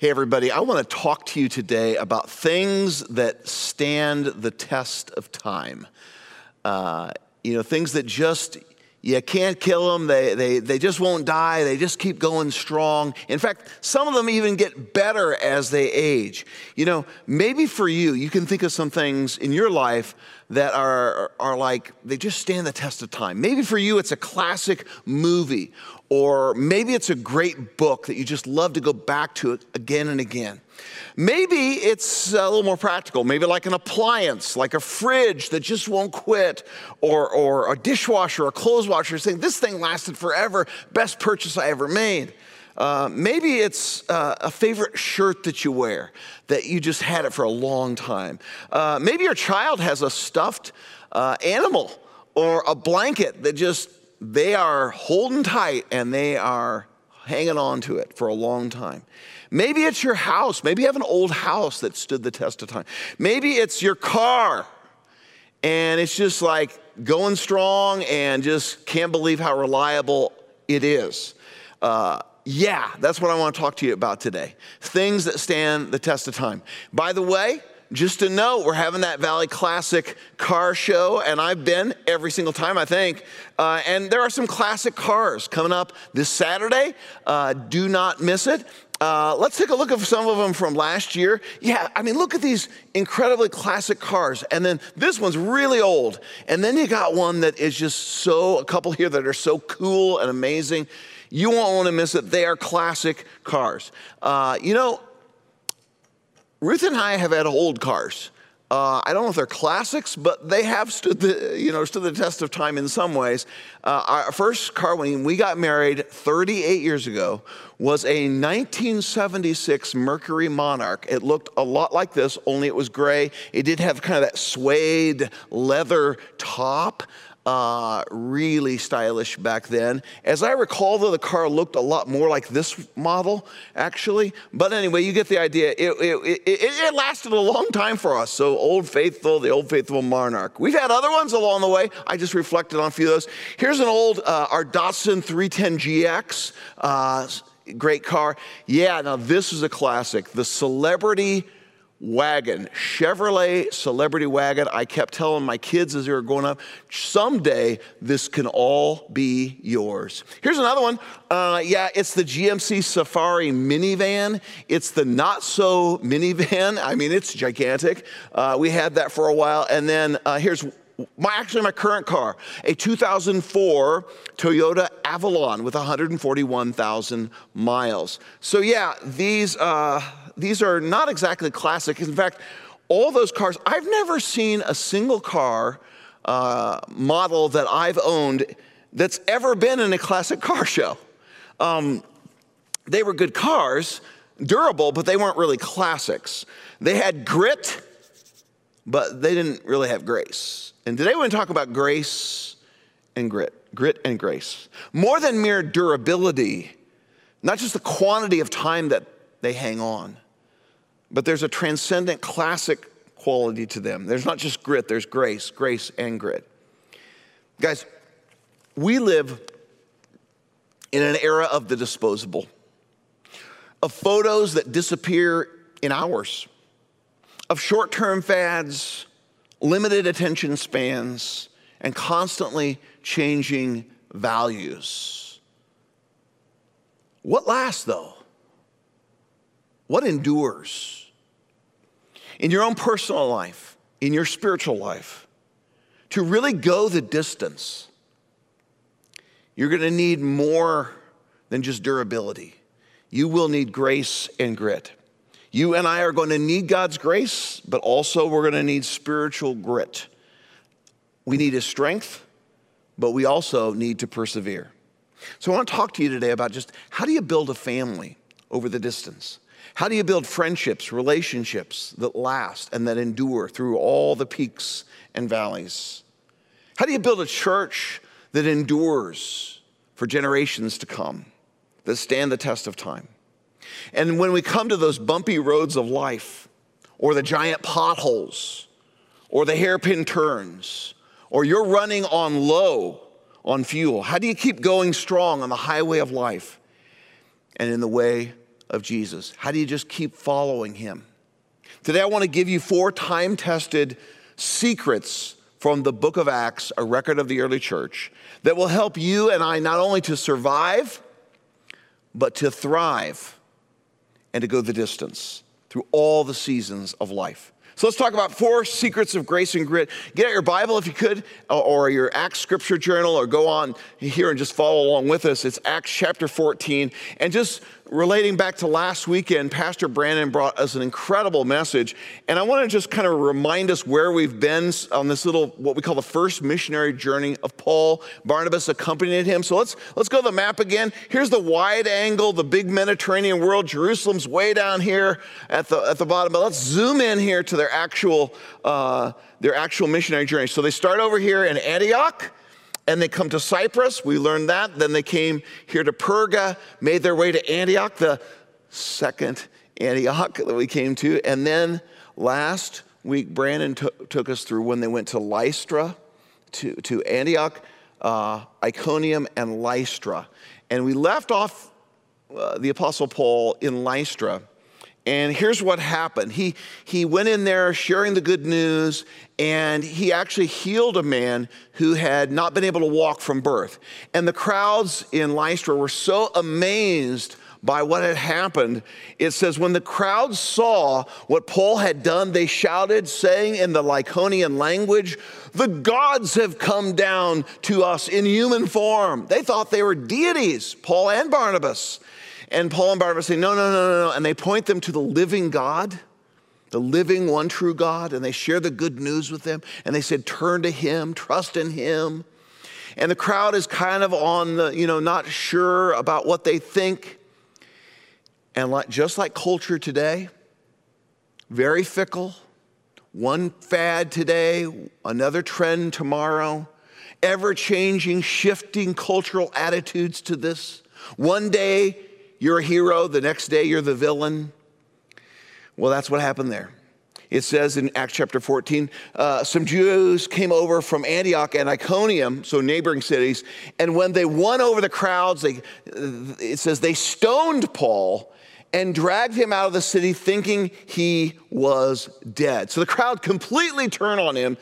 Hey, everybody, I want to talk to you today about things that stand the test of time. Uh, you know, things that just, you can't kill them, they, they, they just won't die, they just keep going strong. In fact, some of them even get better as they age. You know, maybe for you, you can think of some things in your life that are, are like, they just stand the test of time. Maybe for you, it's a classic movie or maybe it's a great book that you just love to go back to it again and again. Maybe it's a little more practical, maybe like an appliance, like a fridge that just won't quit, or, or a dishwasher, a clothes washer, saying, This thing lasted forever, best purchase I ever made. Uh, maybe it's uh, a favorite shirt that you wear that you just had it for a long time. Uh, maybe your child has a stuffed uh, animal or a blanket that just they are holding tight and they are hanging on to it for a long time. Maybe it's your house. Maybe you have an old house that stood the test of time. Maybe it's your car and it's just like going strong and just can't believe how reliable it is. Uh, yeah, that's what I want to talk to you about today. Things that stand the test of time. By the way, just to note, we're having that Valley Classic car show, and I've been every single time, I think. Uh, and there are some classic cars coming up this Saturday. Uh, do not miss it. Uh, let's take a look at some of them from last year. Yeah, I mean, look at these incredibly classic cars. And then this one's really old. And then you got one that is just so, a couple here that are so cool and amazing. You won't want to miss it. They are classic cars. Uh, you know, Ruth and I have had old cars. Uh, I don't know if they're classics, but they have stood the, you know, stood the test of time in some ways. Uh, our first car when we got married 38 years ago was a 1976 Mercury Monarch. It looked a lot like this, only it was gray. It did have kind of that suede leather top uh, really stylish back then. As I recall, though, the car looked a lot more like this model, actually. But anyway, you get the idea. It, it, it, it, lasted a long time for us. So, Old Faithful, the Old Faithful Monarch. We've had other ones along the way. I just reflected on a few of those. Here's an old, uh, our Datsun 310 GX. Uh, great car. Yeah, now this is a classic. The Celebrity wagon, Chevrolet Celebrity Wagon. I kept telling my kids as they were growing up, someday this can all be yours. Here's another one. Uh, yeah, it's the GMC Safari minivan. It's the not so minivan. I mean, it's gigantic. Uh, we had that for a while. And then uh, here's my, actually my current car, a 2004 Toyota Avalon with 141,000 miles. So yeah, these uh, these are not exactly classic. In fact, all those cars, I've never seen a single car uh, model that I've owned that's ever been in a classic car show. Um, they were good cars, durable, but they weren't really classics. They had grit, but they didn't really have grace. And today we're going to talk about grace and grit, grit and grace. More than mere durability, not just the quantity of time that they hang on but there's a transcendent classic quality to them. There's not just grit, there's grace, grace and grit. Guys, we live in an era of the disposable, of photos that disappear in hours, of short term fads, limited attention spans, and constantly changing values. What lasts, though? What endures? in your own personal life, in your spiritual life, to really go the distance, you're going to need more than just durability. You will need grace and grit. You and I are going to need God's grace, but also we're going to need spiritual grit. We need His strength, but we also need to persevere. So I want to talk to you today about just how do you build a family over the distance? How do you build friendships, relationships that last and that endure through all the peaks and valleys? How do you build a church that endures for generations to come, that stand the test of time? And when we come to those bumpy roads of life, or the giant potholes, or the hairpin turns, or you're running on low on fuel, how do you keep going strong on the highway of life and in the way of Jesus? How do you just keep following him? Today, I want to give you four time tested secrets from the book of Acts, a record of the early church, that will help you and I not only to survive, but to thrive and to go the distance through all the seasons of life. So let's talk about four secrets of grace and grit. Get out your Bible if you could, or your Acts scripture journal, or go on here and just follow along with us. It's Acts chapter 14. And just relating back to last weekend, Pastor Brandon brought us an incredible message. And I want to just kind of remind us where we've been on this little, what we call the first missionary journey of Paul. Barnabas accompanied him. So let's, let's go to the map again. Here's the wide angle, the big Mediterranean world. Jerusalem's way down here at the, at the bottom. But let's zoom in here to their actual, uh, their actual missionary journey. So they start over here in Antioch and they come to Cyprus. We learned that. Then they came here to Perga, made their way to Antioch, the second Antioch that we came to. And then last week, Brandon t- took us through when they went to Lystra, to, to Antioch, uh, Iconium, and Lystra. And we left off uh, the Apostle Paul in Lystra. And here's what happened. He, he went in there sharing the good news, and he actually healed a man who had not been able to walk from birth. And the crowds in Lystra were so amazed by what had happened. It says, when the crowd saw what Paul had done, they shouted, saying in the Lycaonian language, The gods have come down to us in human form. They thought they were deities, Paul and Barnabas. And Paul and Barnabas say, No, no, no, no, no. And they point them to the living God, the living one true God, and they share the good news with them. And they said, Turn to Him, trust in Him. And the crowd is kind of on the, you know, not sure about what they think. And like, just like culture today, very fickle. One fad today, another trend tomorrow, ever changing, shifting cultural attitudes to this. One day you're a hero, the next day you're the villain. Well, that's what happened there. It says in Acts chapter 14, uh, some Jews came over from Antioch and Iconium, so neighboring cities, and when they won over the crowds, they, it says they stoned Paul and dragged him out of the city thinking he was dead. So the crowd completely turned on him.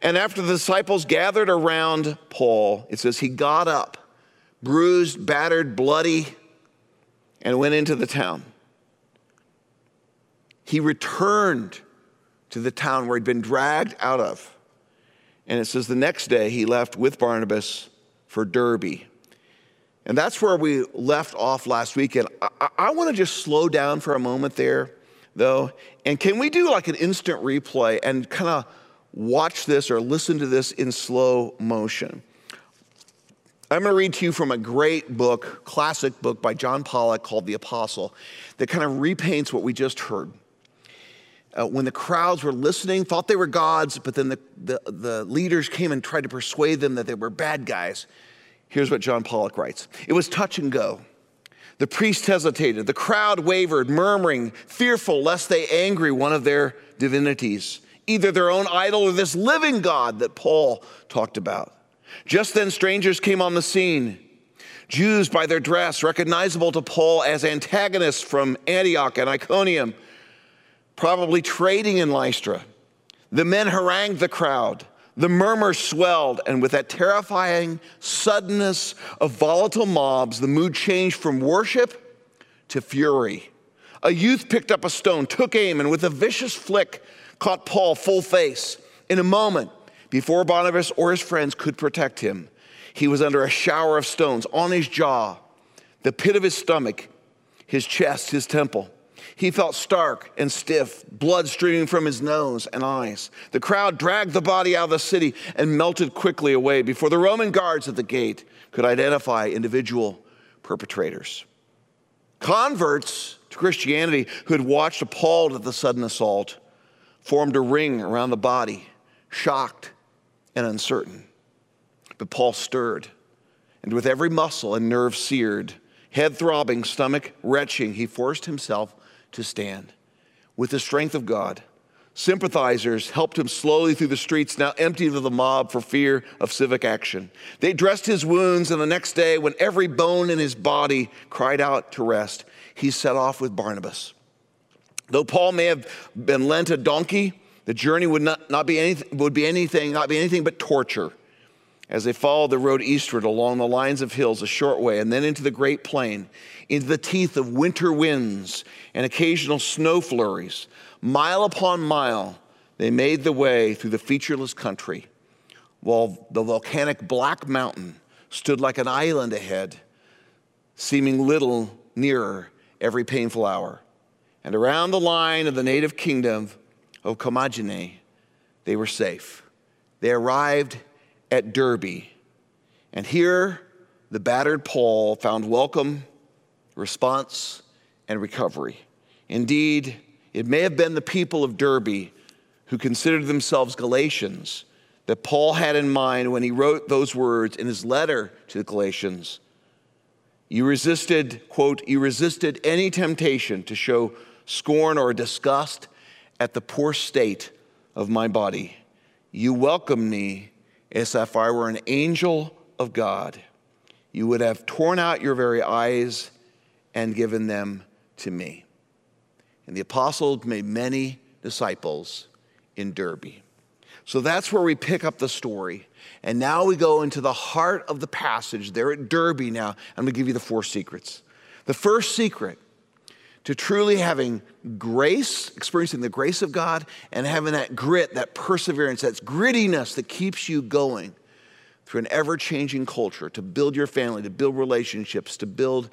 And after the disciples gathered around Paul, it says he got up, bruised, battered, bloody, and went into the town. He returned to the town where he'd been dragged out of. And it says the next day he left with Barnabas for Derbe. And that's where we left off last weekend. I, I want to just slow down for a moment there, though. And can we do like an instant replay and kind of watch this or listen to this in slow motion? I'm going to read to you from a great book, classic book by John Pollock called The Apostle, that kind of repaints what we just heard. Uh, when the crowds were listening, thought they were gods, but then the, the, the leaders came and tried to persuade them that they were bad guys. Here's what John Pollock writes It was touch and go. The priest hesitated. The crowd wavered, murmuring, fearful lest they angry one of their divinities, either their own idol or this living God that Paul talked about. Just then, strangers came on the scene. Jews, by their dress, recognizable to Paul as antagonists from Antioch and Iconium, probably trading in Lystra. The men harangued the crowd. The murmur swelled, and with that terrifying suddenness of volatile mobs, the mood changed from worship to fury. A youth picked up a stone, took aim, and with a vicious flick, caught Paul full face. In a moment, before Barnabas or his friends could protect him, he was under a shower of stones on his jaw, the pit of his stomach, his chest, his temple. He felt stark and stiff, blood streaming from his nose and eyes. The crowd dragged the body out of the city and melted quickly away before the Roman guards at the gate could identify individual perpetrators. Converts to Christianity who had watched appalled at the sudden assault formed a ring around the body, shocked and uncertain. But Paul stirred, and with every muscle and nerve seared, head throbbing, stomach retching, he forced himself to stand. With the strength of God, sympathizers helped him slowly through the streets, now emptied of the mob for fear of civic action. They dressed his wounds, and the next day, when every bone in his body cried out to rest, he set off with Barnabas. Though Paul may have been lent a donkey, the journey would not, not be anything, would be anything, not be anything but torture. As they followed the road eastward along the lines of hills a short way, and then into the great plain, into the teeth of winter winds and occasional snow flurries, mile upon mile, they made the way through the featureless country, while the volcanic Black Mountain stood like an island ahead, seeming little nearer every painful hour. And around the line of the native kingdom of Commagene, they were safe. They arrived at Derbe, And here, the battered Paul found welcome, response, and recovery. Indeed, it may have been the people of Derbe who considered themselves Galatians that Paul had in mind when he wrote those words in his letter to the Galatians. You resisted, quote, you resisted any temptation to show scorn or disgust at the poor state of my body. You welcomed me as if I were an angel of God. You would have torn out your very eyes and given them to me. And the apostles made many disciples in Derbe. So that's where we pick up the story. And now we go into the heart of the passage. They're at Derbe now. I'm going to give you the four secrets. The first secret to truly having grace, experiencing the grace of God, and having that grit, that perseverance, that grittiness that keeps you going through an ever changing culture to build your family, to build relationships, to build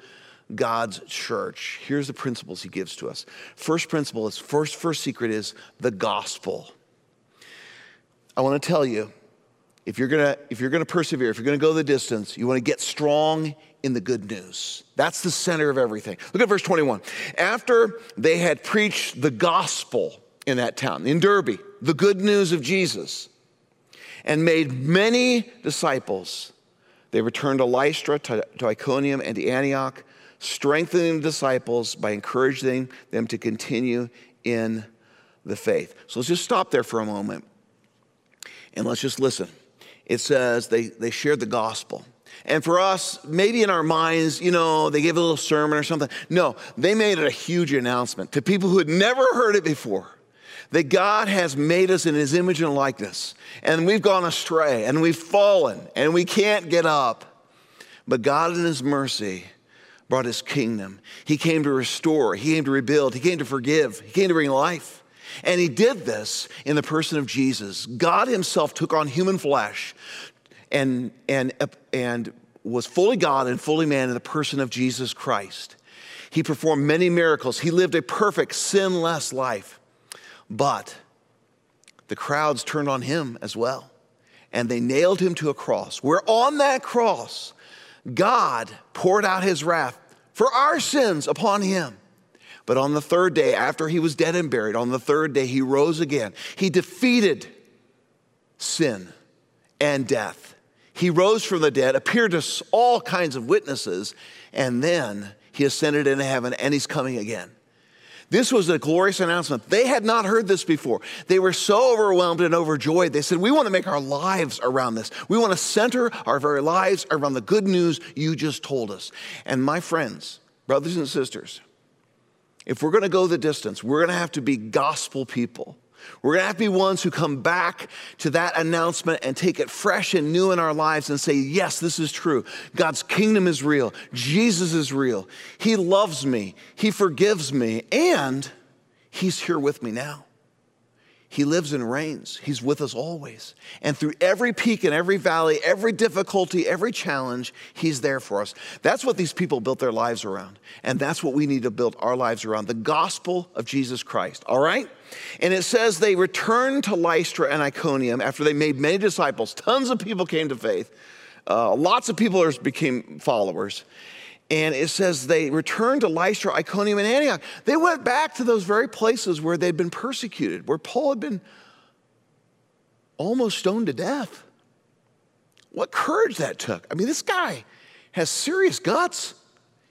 God's church. Here's the principles he gives to us. First principle is first, first secret is the gospel. I want to tell you, if you're gonna, if you're gonna persevere, if you're gonna go the distance, you want to get strong in the good news. That's the center of everything. Look at verse 21. After they had preached the gospel in that town, in derbe the good news of Jesus, and made many disciples, they returned to Lystra, to, to Iconium, and to Antioch, strengthening the disciples by encouraging them to continue in the faith. So let's just stop there for a moment and let's just listen. It says they, they shared the gospel. And for us, maybe in our minds, you know, they gave a little sermon or something. No, they made it a huge announcement to people who had never heard it before that God has made us in his image and likeness. And we've gone astray and we've fallen and we can't get up. But God, in his mercy, brought his kingdom. He came to restore, he came to rebuild, he came to forgive, he came to bring life. And he did this in the person of Jesus. God himself took on human flesh and, and, and was fully God and fully man in the person of Jesus Christ. He performed many miracles. He lived a perfect, sinless life. But the crowds turned on him as well, and they nailed him to a cross. Where on that cross, God poured out his wrath for our sins upon him. But on the third day, after he was dead and buried, on the third day, he rose again. He defeated sin and death. He rose from the dead, appeared to all kinds of witnesses, and then he ascended into heaven and he's coming again. This was a glorious announcement. They had not heard this before. They were so overwhelmed and overjoyed. They said, We want to make our lives around this. We want to center our very lives around the good news you just told us. And my friends, brothers and sisters, if we're going to go the distance, we're going to have to be gospel people. We're going to have to be ones who come back to that announcement and take it fresh and new in our lives and say, Yes, this is true. God's kingdom is real. Jesus is real. He loves me. He forgives me. And He's here with me now. He lives and reigns. He's with us always. And through every peak and every valley, every difficulty, every challenge, He's there for us. That's what these people built their lives around. And that's what we need to build our lives around the gospel of Jesus Christ. All right? And it says they returned to Lystra and Iconium after they made many disciples. Tons of people came to faith. Uh, lots of people became followers. And it says they returned to Lystra, Iconium, and Antioch. They went back to those very places where they'd been persecuted, where Paul had been almost stoned to death. What courage that took. I mean, this guy has serious guts.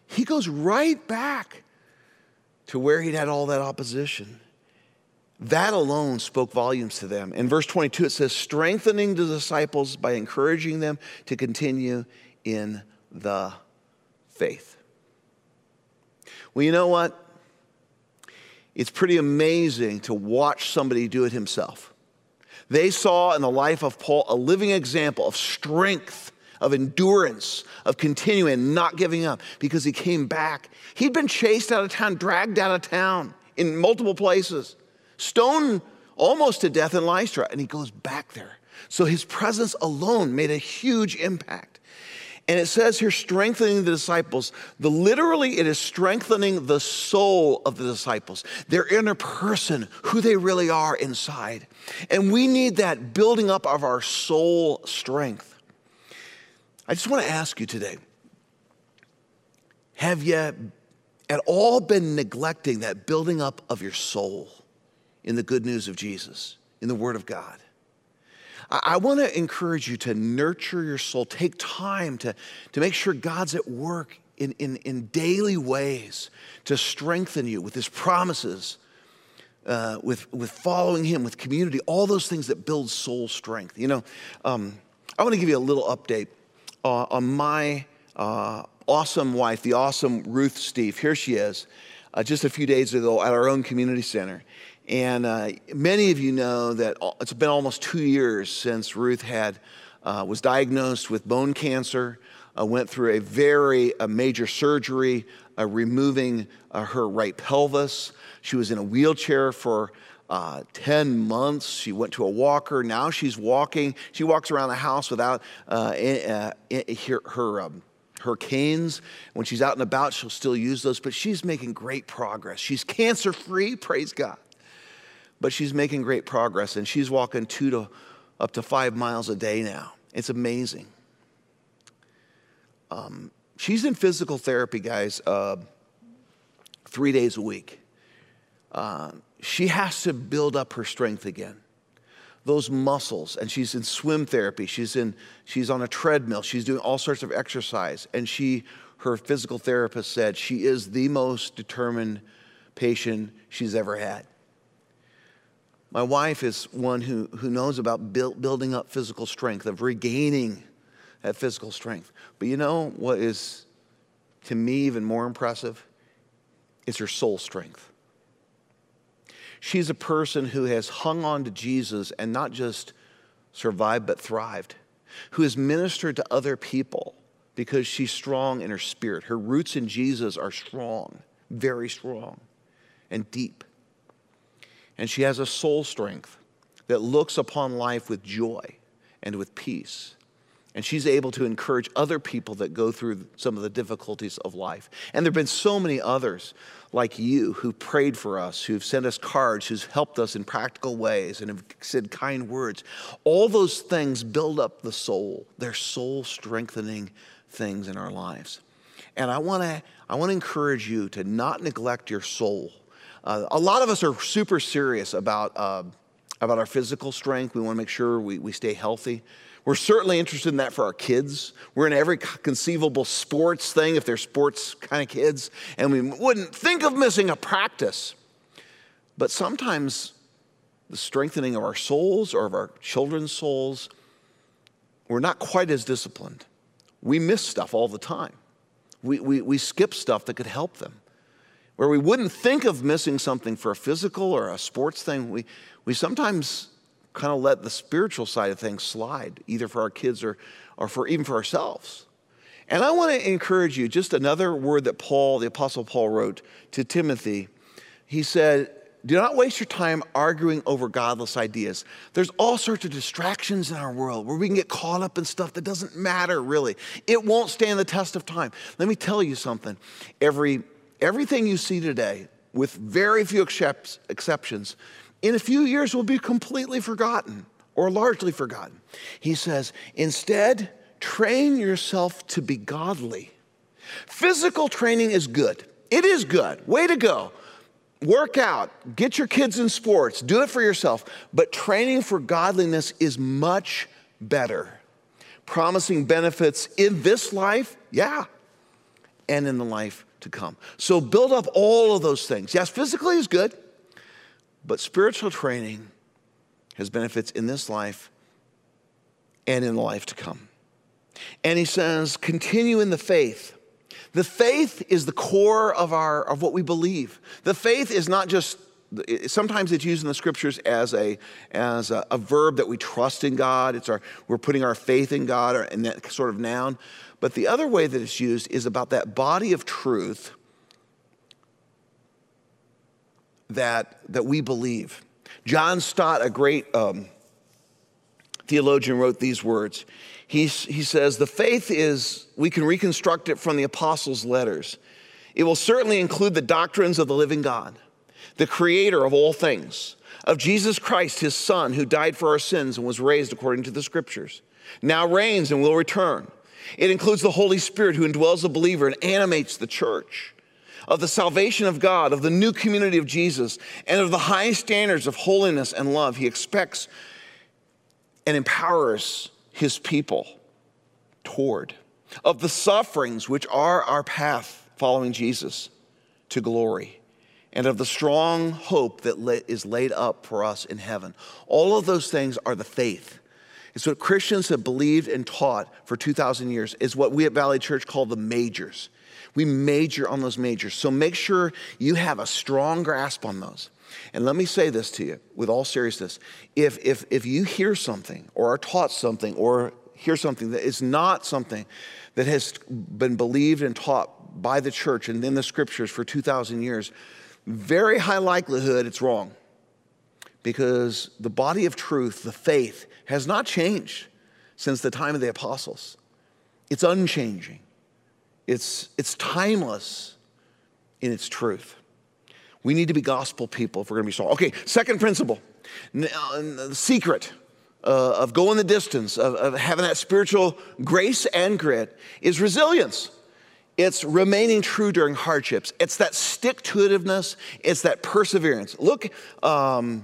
He goes right back to where he'd had all that opposition. That alone spoke volumes to them. In verse 22, it says, strengthening the disciples by encouraging them to continue in the faith. Well, you know what? It's pretty amazing to watch somebody do it himself. They saw in the life of Paul a living example of strength, of endurance, of continuing, not giving up, because he came back. He'd been chased out of town, dragged out of town in multiple places, stoned almost to death in Lystra, and he goes back there. So his presence alone made a huge impact. And it says here, strengthening the disciples. The literally, it is strengthening the soul of the disciples, their inner person, who they really are inside. And we need that building up of our soul strength. I just want to ask you today have you at all been neglecting that building up of your soul in the good news of Jesus, in the Word of God? I, want to encourage you to nurture your soul. Take time to, to make sure God's at work in, in, in daily ways to strengthen you with His promises, uh, with, with following Him, with community, all those things that build soul strength. You know, um, I want to give you a little update uh, on my uh, awesome wife, the awesome Ruth Steve. Here she is, uh, just a few days ago at our own community center. And uh, many of you know that it's been almost two years since Ruth had uh, was diagnosed with bone cancer. Uh, went through a very a major surgery, uh, removing uh, her right pelvis. She was in a wheelchair for uh, 10 months. She went to a walker. Now she's walking. She walks around the house without her, her um, her canes. When she's out and about, she'll still use those, but she's making great progress. She's cancer free, praise God but she's making great progress and she's walking two to up to five miles a day now. It's amazing. Um, she's in physical therapy, guys, uh, three days a week. Uh, she has to build up her strength again. Those muscles, and she's in swim therapy. She's in, she's on a treadmill. She's doing all sorts of exercise, and she, her physical therapist said, she is the most determined patient she's ever had. My wife is one who, who knows about build, building up physical strength, of regaining that physical strength. But you know what is, to me, even more impressive? Is her soul strength. She's a person who has hung on to Jesus and not just survived, but thrived, who has ministered to other people because she's strong in her spirit. Her roots in Jesus are strong, very strong, and deep and she has a soul strength that looks upon life with joy and with peace. And she's able to encourage other people that go through some of the difficulties of life. And there have been so many others like you who prayed for us, who've sent us cards, who've helped us in practical ways, and have said kind words. All those things build up the soul. They're soul strengthening things in our lives. And I want to I want to encourage you to not neglect your soul uh, a lot of us are super serious about, uh, about our physical strength. We want to make sure we, we stay healthy. We're certainly interested in that for our kids. We're in every conceivable sports thing if they're sports kind of kids, and we wouldn't think of missing a practice. But sometimes the strengthening of our souls or of our children's souls, we're not quite as disciplined. We miss stuff all the time. We, we, we skip stuff that could help them where we wouldn't think of missing something for a physical or a sports thing, we, we sometimes kind of let the spiritual side of things slide, either for our kids or, or for even for ourselves. And I want to encourage you, just another word that Paul, the Apostle Paul, wrote to Timothy. He said, Do not waste your time arguing over godless ideas. There's all sorts of distractions in our world where we can get caught up in stuff that doesn't matter, really. It won't stand the test of time. Let me tell you something. Every everything you see today, with very few exceptions, in a few years will be completely forgotten or largely forgotten. He says, instead, train yourself to be godly. Physical training is good. It is good. Way to go. Work out, get your kids in sports, do it for yourself. But training for godliness is much better. Promising benefits in this life, yeah, and in the life to come. So build up all of those things. Yes, physically is good, but spiritual training has benefits in this life and in the life to come. And he says, continue in the faith. The faith is the core of, our, of what we believe. The faith is not just, sometimes it's used in the scriptures as a, as a, a verb that we trust in God. It's our, we're putting our faith in God or, in that sort of noun. But the other way that it's used is about that body of truth that, that we believe. John Stott, a great um, theologian, wrote these words. He, he says, The faith is, we can reconstruct it from the apostles' letters. It will certainly include the doctrines of the living God, the creator of all things, of Jesus Christ, his son, who died for our sins and was raised according to the scriptures, now reigns and will return. It includes the Holy Spirit who indwells the believer and animates the church of the salvation of God, of the new community of Jesus, and of the high standards of holiness and love he expects and empowers his people toward, of the sufferings which are our path following Jesus to glory, and of the strong hope that is laid up for us in heaven. All of those things are the faith. It's what Christians have believed and taught for 2,000 years, is what we at Valley Church call the majors. We major on those majors. So make sure you have a strong grasp on those. And let me say this to you with all seriousness. If, if, if you hear something or are taught something or hear something that is not something that has been believed and taught by the church and in the scriptures for 2,000 years, very high likelihood it's wrong. Because the body of truth, the faith, has not changed since the time of the apostles. It's unchanging. It's, it's timeless in its truth. We need to be gospel people if we're going to be strong. Okay, second principle uh, the secret uh, of going the distance, of, of having that spiritual grace and grit, is resilience. It's remaining true during hardships. It's that stick to itiveness. It's that perseverance. Look, um,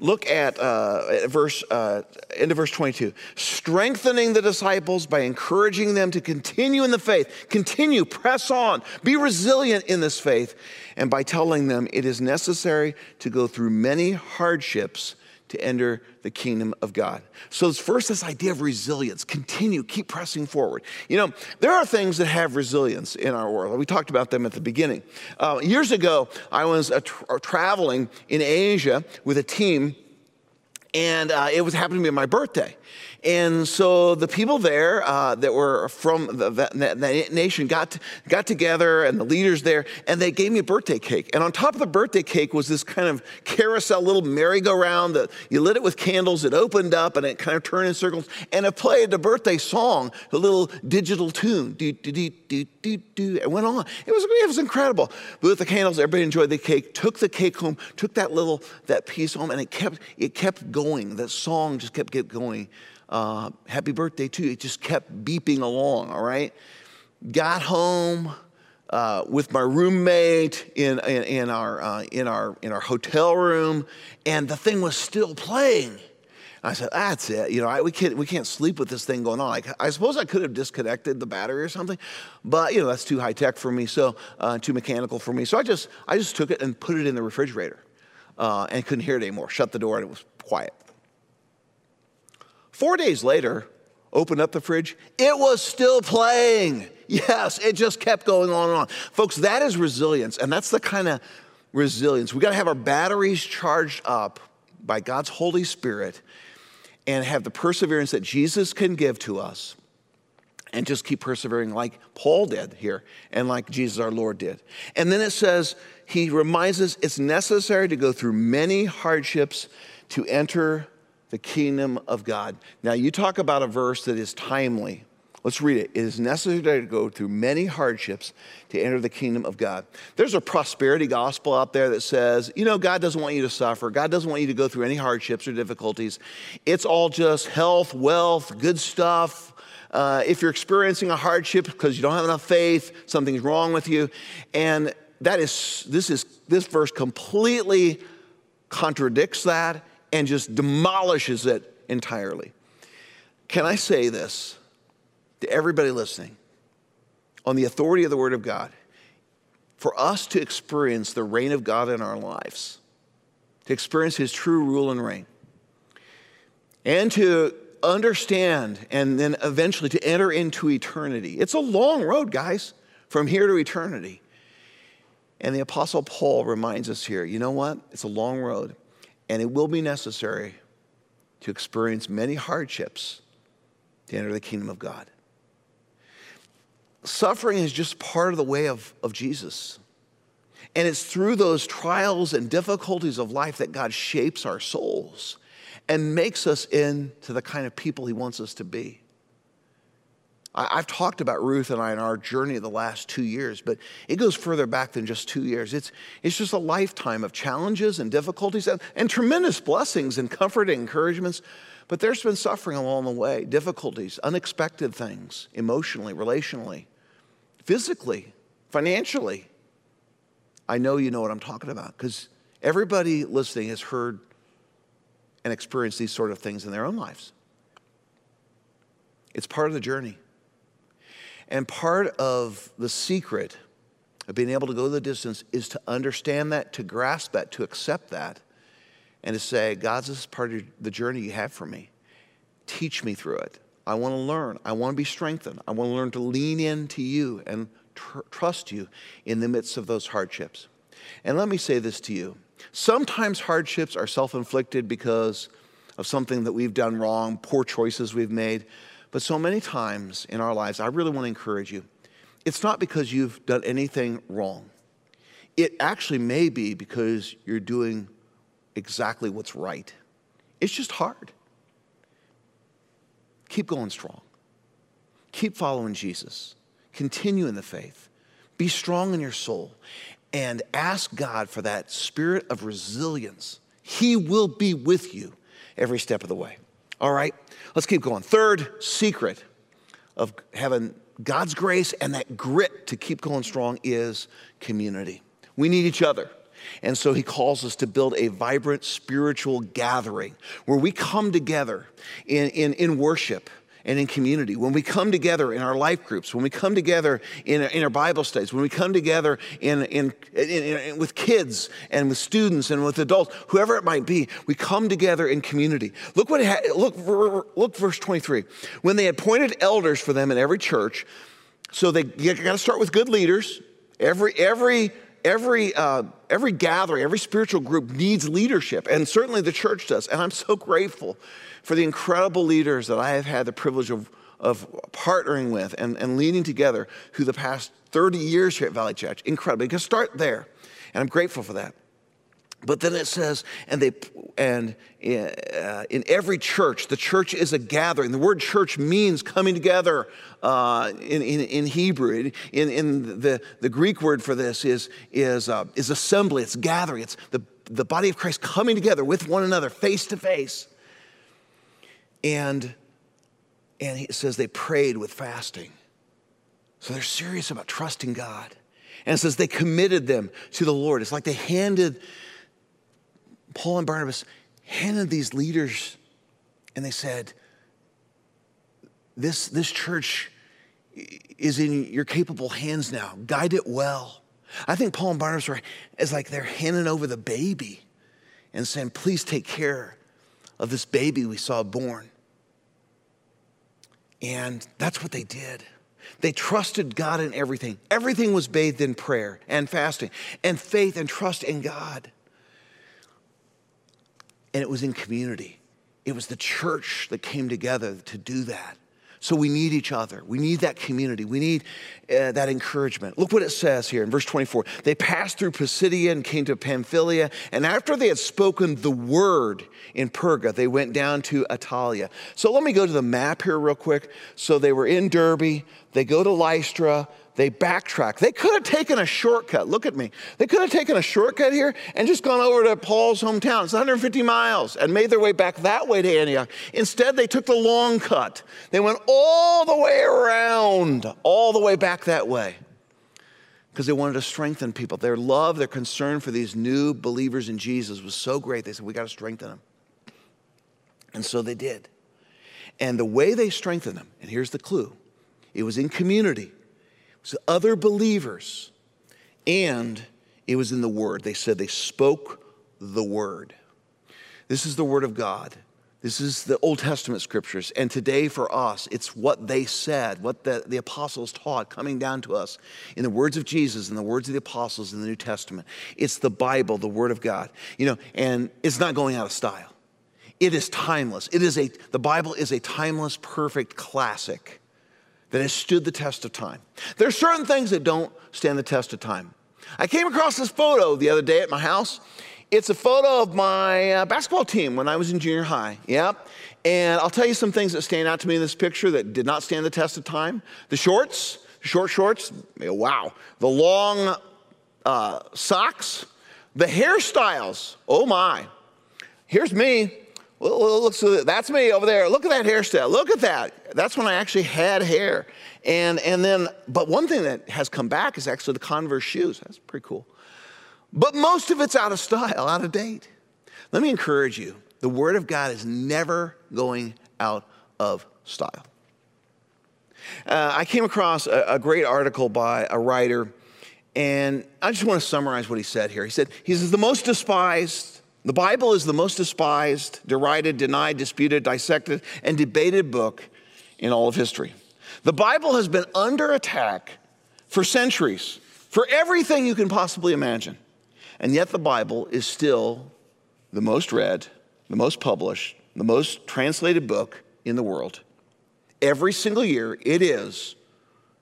Look at, uh, verse, uh, into verse 22. Strengthening the disciples by encouraging them to continue in the faith, continue, press on, be resilient in this faith, and by telling them it is necessary to go through many hardships to enter the kingdom of God. So, it's first, this idea of resilience. Continue, keep pressing forward. You know, there are things that have resilience in our world. We talked about them at the beginning. Uh, years ago, I was uh, tra- traveling in Asia with a team, and uh, it was happening to be my birthday. And so the people there uh, that were from the, that, that, nation got, got together and the leaders there, and they gave me a birthday cake. And on top of the birthday cake was this kind of carousel, little merry-go-round that you lit it with candles, it opened up, and it kind of turned in circles, and it played the birthday song, a little digital tune. Do, do, do, do, do, do. It went on. It was, it was incredible. Lit the candles, everybody enjoyed the cake, took the cake home, took that little, that piece home, and it kept, it kept going. That song just kept, kept going uh, happy birthday to you. It just kept beeping along, all right? Got home uh, with my roommate in, in, in our, uh, in, our, in our hotel room, and the thing was still playing. I said, that's it. You know, I, we, can't, we can't sleep with this thing going on. Like, I suppose I could have disconnected the battery or something, but, you know, that's too high tech for me, so uh, too mechanical for me. So I just, I just took it and put it in the refrigerator uh, and couldn't hear it anymore. Shut the door and it was quiet. Four days later, opened up the fridge, it was still playing. Yes, it just kept going on and on. Folks, that is resilience, and that's the kind of resilience. We got to have our batteries charged up by God's Holy Spirit and have the perseverance that Jesus can give to us and just keep persevering like Paul did here and like Jesus our Lord did. And then it says, he reminds us it's necessary to go through many hardships to enter the kingdom of God. Now, you talk about a verse that is timely. Let's read it. It is necessary to go through many hardships to enter the kingdom of God. There's a prosperity gospel out there that says, you know, God doesn't want you to suffer. God doesn't want you to go through any hardships or difficulties. It's all just health, wealth, good stuff. Uh, if you're experiencing a hardship because you don't have enough faith, something's wrong with you. And that is, this is, this verse completely contradicts that and just demolishes it entirely. Can I say this to everybody listening? On the authority of the Word of God, for us to experience the reign of God in our lives, to experience His true rule and reign, and to understand and then eventually to enter into eternity. It's a long road, guys from here to eternity. And the Apostle Paul reminds us here you know what? It's a long road, and it will be necessary to experience many hardships to enter the kingdom of God. Suffering is just part of the way of, of Jesus. And it's through those trials and difficulties of life that God shapes our souls and makes us into the kind of people He wants us to be. I've talked about Ruth and I in our journey the last two years, but it goes further back than just two years. It's, it's just a lifetime of challenges and difficulties and, and tremendous blessings and comfort and encouragements. But there's been suffering along the way, difficulties, unexpected things, emotionally, relationally, physically, financially. I know you know what I'm talking about because everybody listening has heard and experienced these sort of things in their own lives. It's part of the journey. And part of the secret of being able to go the distance is to understand that, to grasp that, to accept that, and to say, God, this is part of the journey you have for me. Teach me through it. I want to learn. I want to be strengthened. I want to learn to lean into you and tr- trust you in the midst of those hardships. And let me say this to you sometimes hardships are self inflicted because of something that we've done wrong, poor choices we've made. But so many times in our lives, I really want to encourage you. It's not because you've done anything wrong. It actually may be because you're doing exactly what's right. It's just hard. Keep going strong. Keep following Jesus. Continue in the faith. Be strong in your soul and ask God for that spirit of resilience. He will be with you every step of the way. All right? Let's keep going. Third secret of having God's grace and that grit to keep going strong is community. We need each other. And so he calls us to build a vibrant spiritual gathering where we come together in, in, in worship and in community, when we come together in our life groups, when we come together in, in our Bible studies, when we come together in, in, in, with kids and with students and with adults, whoever it might be, we come together in community. Look what ha- look look verse 23. When they appointed elders for them in every church, so they got to start with good leaders. Every every every, uh, every gathering, every spiritual group needs leadership, and certainly the church does. And I'm so grateful for the incredible leaders that I have had the privilege of, of partnering with and, and leading together through the past 30 years here at Valley Church. Incredible. You can start there, and I'm grateful for that. But then it says, and they, and uh, in every church, the church is a gathering. The word church means coming together uh, in, in, in, Hebrew. In, in the, the Greek word for this is, is, uh, is assembly, it's gathering, it's the, the body of Christ coming together with one another, face to face. And, and he says they prayed with fasting. So they're serious about trusting God. And it says they committed them to the Lord. It's like they handed, Paul and Barnabas handed these leaders and they said, this, this church is in your capable hands now. Guide it well. I think Paul and Barnabas are is like they're handing over the baby and saying, please take care of this baby we saw born. And that's what they did. They trusted God in everything. Everything was bathed in prayer and fasting and faith and trust in God. And it was in community. It was the church that came together to do that. So we need each other. We need that community. We need uh, that encouragement. Look what it says here in verse 24. They passed through Pisidia and came to Pamphylia. And after they had spoken the word in Perga, they went down to Attalia. So let me go to the map here real quick. So they were in Derbe. They go to Lystra they backtrack. They could have taken a shortcut. Look at me. They could have taken a shortcut here and just gone over to Paul's hometown. It's 150 miles and made their way back that way to Antioch. Instead, they took the long cut. They went all the way around, all the way back that way because they wanted to strengthen people. Their love, their concern for these new believers in Jesus was so great. They said, We got to strengthen them. And so they did. And the way they strengthened them, and here's the clue it was in community was other believers, and it was in the Word. They said they spoke the Word. This is the Word of God. This is the Old Testament scriptures. And today for us, it's what they said, what the, the apostles taught coming down to us in the words of Jesus and the words of the apostles in the New Testament. It's the Bible, the Word of God. You know, and it's not going out of style. It is timeless. It is a, the Bible is a timeless, perfect classic that has stood the test of time. There are certain things that don't stand the test of time. I came across this photo the other day at my house, it's a photo of my uh, basketball team when I was in junior high. Yep. And I'll tell you some things that stand out to me in this picture that did not stand the test of time. The shorts, short shorts, wow. The long uh, socks, the hairstyles, oh my. Here's me. Look, so that's me over there. Look at that hairstyle. Look at that. That's when I actually had hair. And, and then, but one thing that has come back is actually the Converse shoes. That's pretty cool. But most of it's out of style, out of date. Let me encourage you the Word of God is never going out of style. Uh, I came across a, a great article by a writer, and I just want to summarize what he said here. He said, He says, the most despised, the Bible is the most despised, derided, denied, disputed, dissected, and debated book in all of history. The Bible has been under attack for centuries, for everything you can possibly imagine. And yet the Bible is still the most read, the most published, the most translated book in the world. Every single year, it is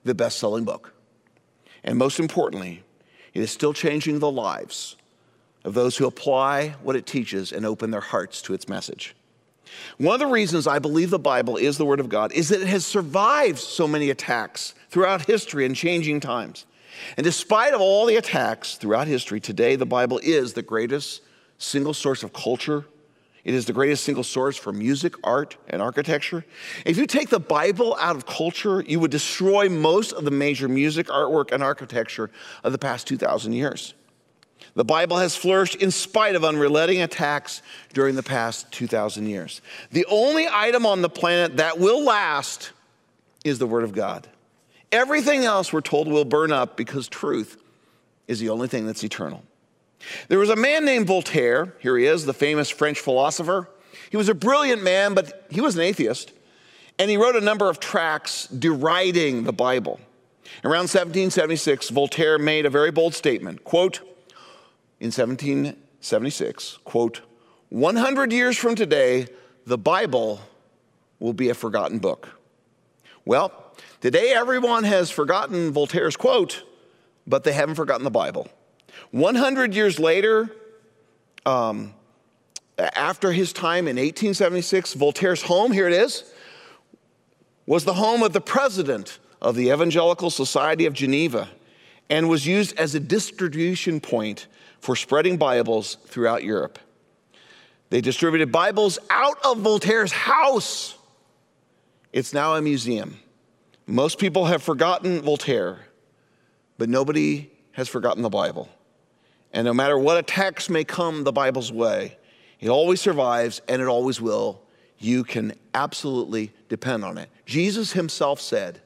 the best selling book. And most importantly, it is still changing the lives of those who apply what it teaches and open their hearts to its message. One of the reasons I believe the Bible is the Word of God is that it has survived so many attacks throughout history and changing times. And despite of all the attacks throughout history, today the Bible is the greatest single source of culture. It is the greatest single source for music, art, and architecture. If you take the Bible out of culture, you would destroy most of the major music, artwork, and architecture of the past 2,000 years. The Bible has flourished in spite of unrelenting attacks during the past 2,000 years. The only item on the planet that will last is the Word of God. Everything else, we're told, will burn up because truth is the only thing that's eternal. There was a man named Voltaire. Here he is, the famous French philosopher. He was a brilliant man, but he was an atheist. And he wrote a number of tracts deriding the Bible. Around 1776, Voltaire made a very bold statement, quote, in 1776, quote, 100 years from today, the Bible will be a forgotten book. Well, Today, everyone has forgotten Voltaire's quote, but they haven't forgotten the Bible. 100 years later, um, after his time in 1876, Voltaire's home, here it is, was the home of the president of the Evangelical Society of Geneva and was used as a distribution point for spreading Bibles throughout Europe. They distributed Bibles out of Voltaire's house. It's now a museum. Most people have forgotten Voltaire, but nobody has forgotten the Bible. And no matter what attacks may come the Bible's way, it always survives and it always will. You can absolutely depend on it. Jesus himself said,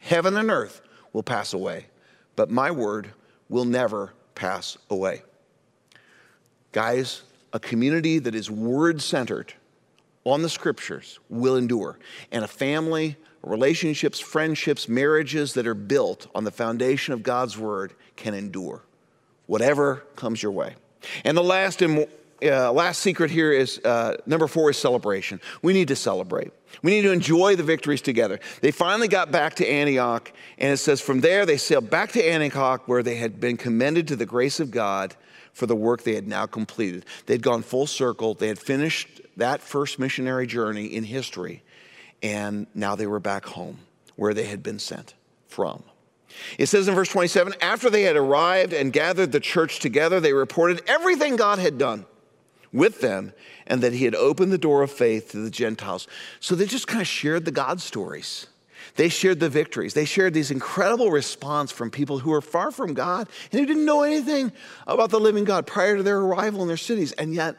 Heaven and earth will pass away, but my word will never pass away. Guys, a community that is word centered on the scriptures will endure, and a family relationships, friendships, marriages that are built on the foundation of God's word can endure, whatever comes your way. And the last and uh, last secret here is uh, number four is celebration. We need to celebrate. We need to enjoy the victories together. They finally got back to Antioch, and it says from there they sailed back to Antioch where they had been commended to the grace of God for the work they had now completed. They'd gone full circle, they had finished that first missionary journey in history, and now they were back home where they had been sent from. It says in verse 27 after they had arrived and gathered the church together, they reported everything God had done with them and that he had opened the door of faith to the Gentiles. So they just kind of shared the God stories. They shared the victories. They shared these incredible response from people who were far from God and who didn't know anything about the living God prior to their arrival in their cities. And yet,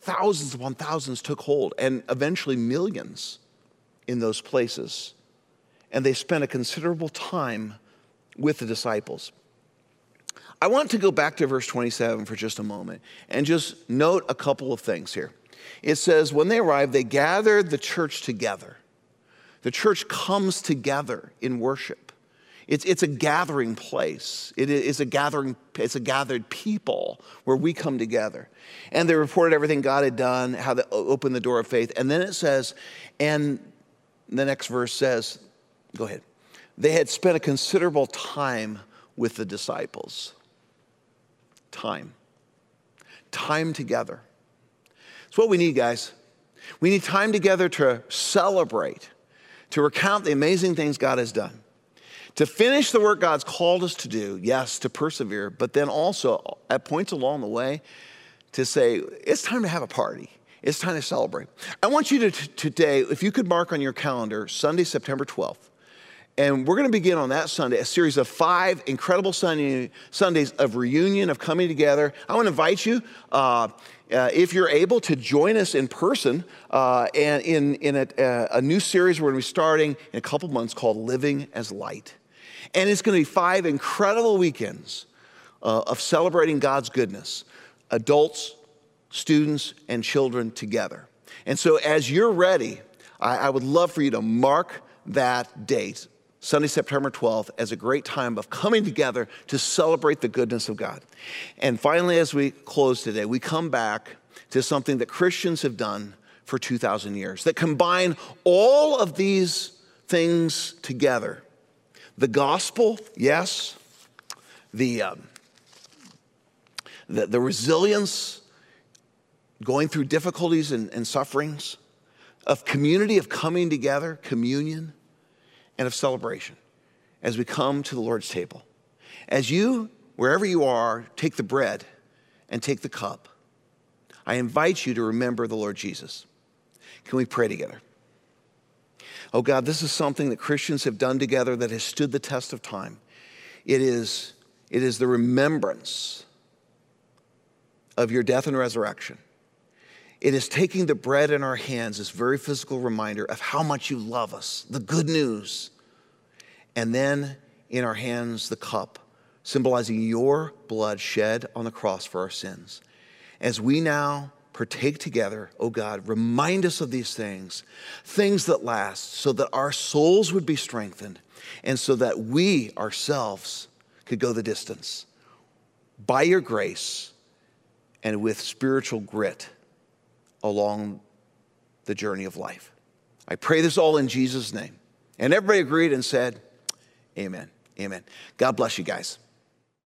thousands upon thousands took hold, and eventually millions in those places. And they spent a considerable time with the disciples. I want to go back to verse 27 for just a moment and just note a couple of things here. it says, when they arrived, they gathered the church together. The church comes together in worship. It's, it's a gathering place. It is a gathering, it's a gathered people where we come together. And they reported everything God had done, how they opened the door of faith. And then it says, and the next verse says, go ahead. They had spent a considerable time with the disciples. Time. Time together. It's what we need, guys. We need time together to celebrate, to recount the amazing things God has done, to finish the work God's called us to do, yes, to persevere, but then also at points along the way to say, it's time to have a party. It's time to celebrate. I want you to t- today, if you could mark on your calendar, Sunday, September 12th. And we're going to begin on that Sunday a series of five incredible Sunday, Sundays of reunion, of coming together. I want to invite you, uh, uh, if you're able, to join us in person uh, and in, in a, a, new series we're going to be starting in a couple months called Living as Light. And it's going to be five incredible weekends uh, of celebrating God's goodness, adults, students, and children together. And so as you're ready, I, I would love for you to mark that date Sunday, September 12th, as a great time of coming together to celebrate the goodness of God. And finally, as we close today, we come back to something that Christians have done for 2,000 years that combine all of these things together. The gospel, yes, the, um, the, the, resilience going through difficulties and, and sufferings, of community, of coming together, communion and of celebration as we come to the Lord's table. As you, wherever you are, take the bread and take the cup, I invite you to remember the Lord Jesus. Can we pray together? Oh God, this is something that Christians have done together that has stood the test of time. It is, it is the remembrance of your death and resurrection. It is taking the bread in our hands, this very physical reminder of how much you love us, the good news. And then in our hands, the cup, symbolizing your blood shed on the cross for our sins. As we now partake together, oh God, remind us of these things, things that last, so that our souls would be strengthened and so that we ourselves could go the distance by your grace and with spiritual grit along the journey of life. I pray this all in Jesus' name. And everybody agreed and said, Amen. Amen. God bless you guys.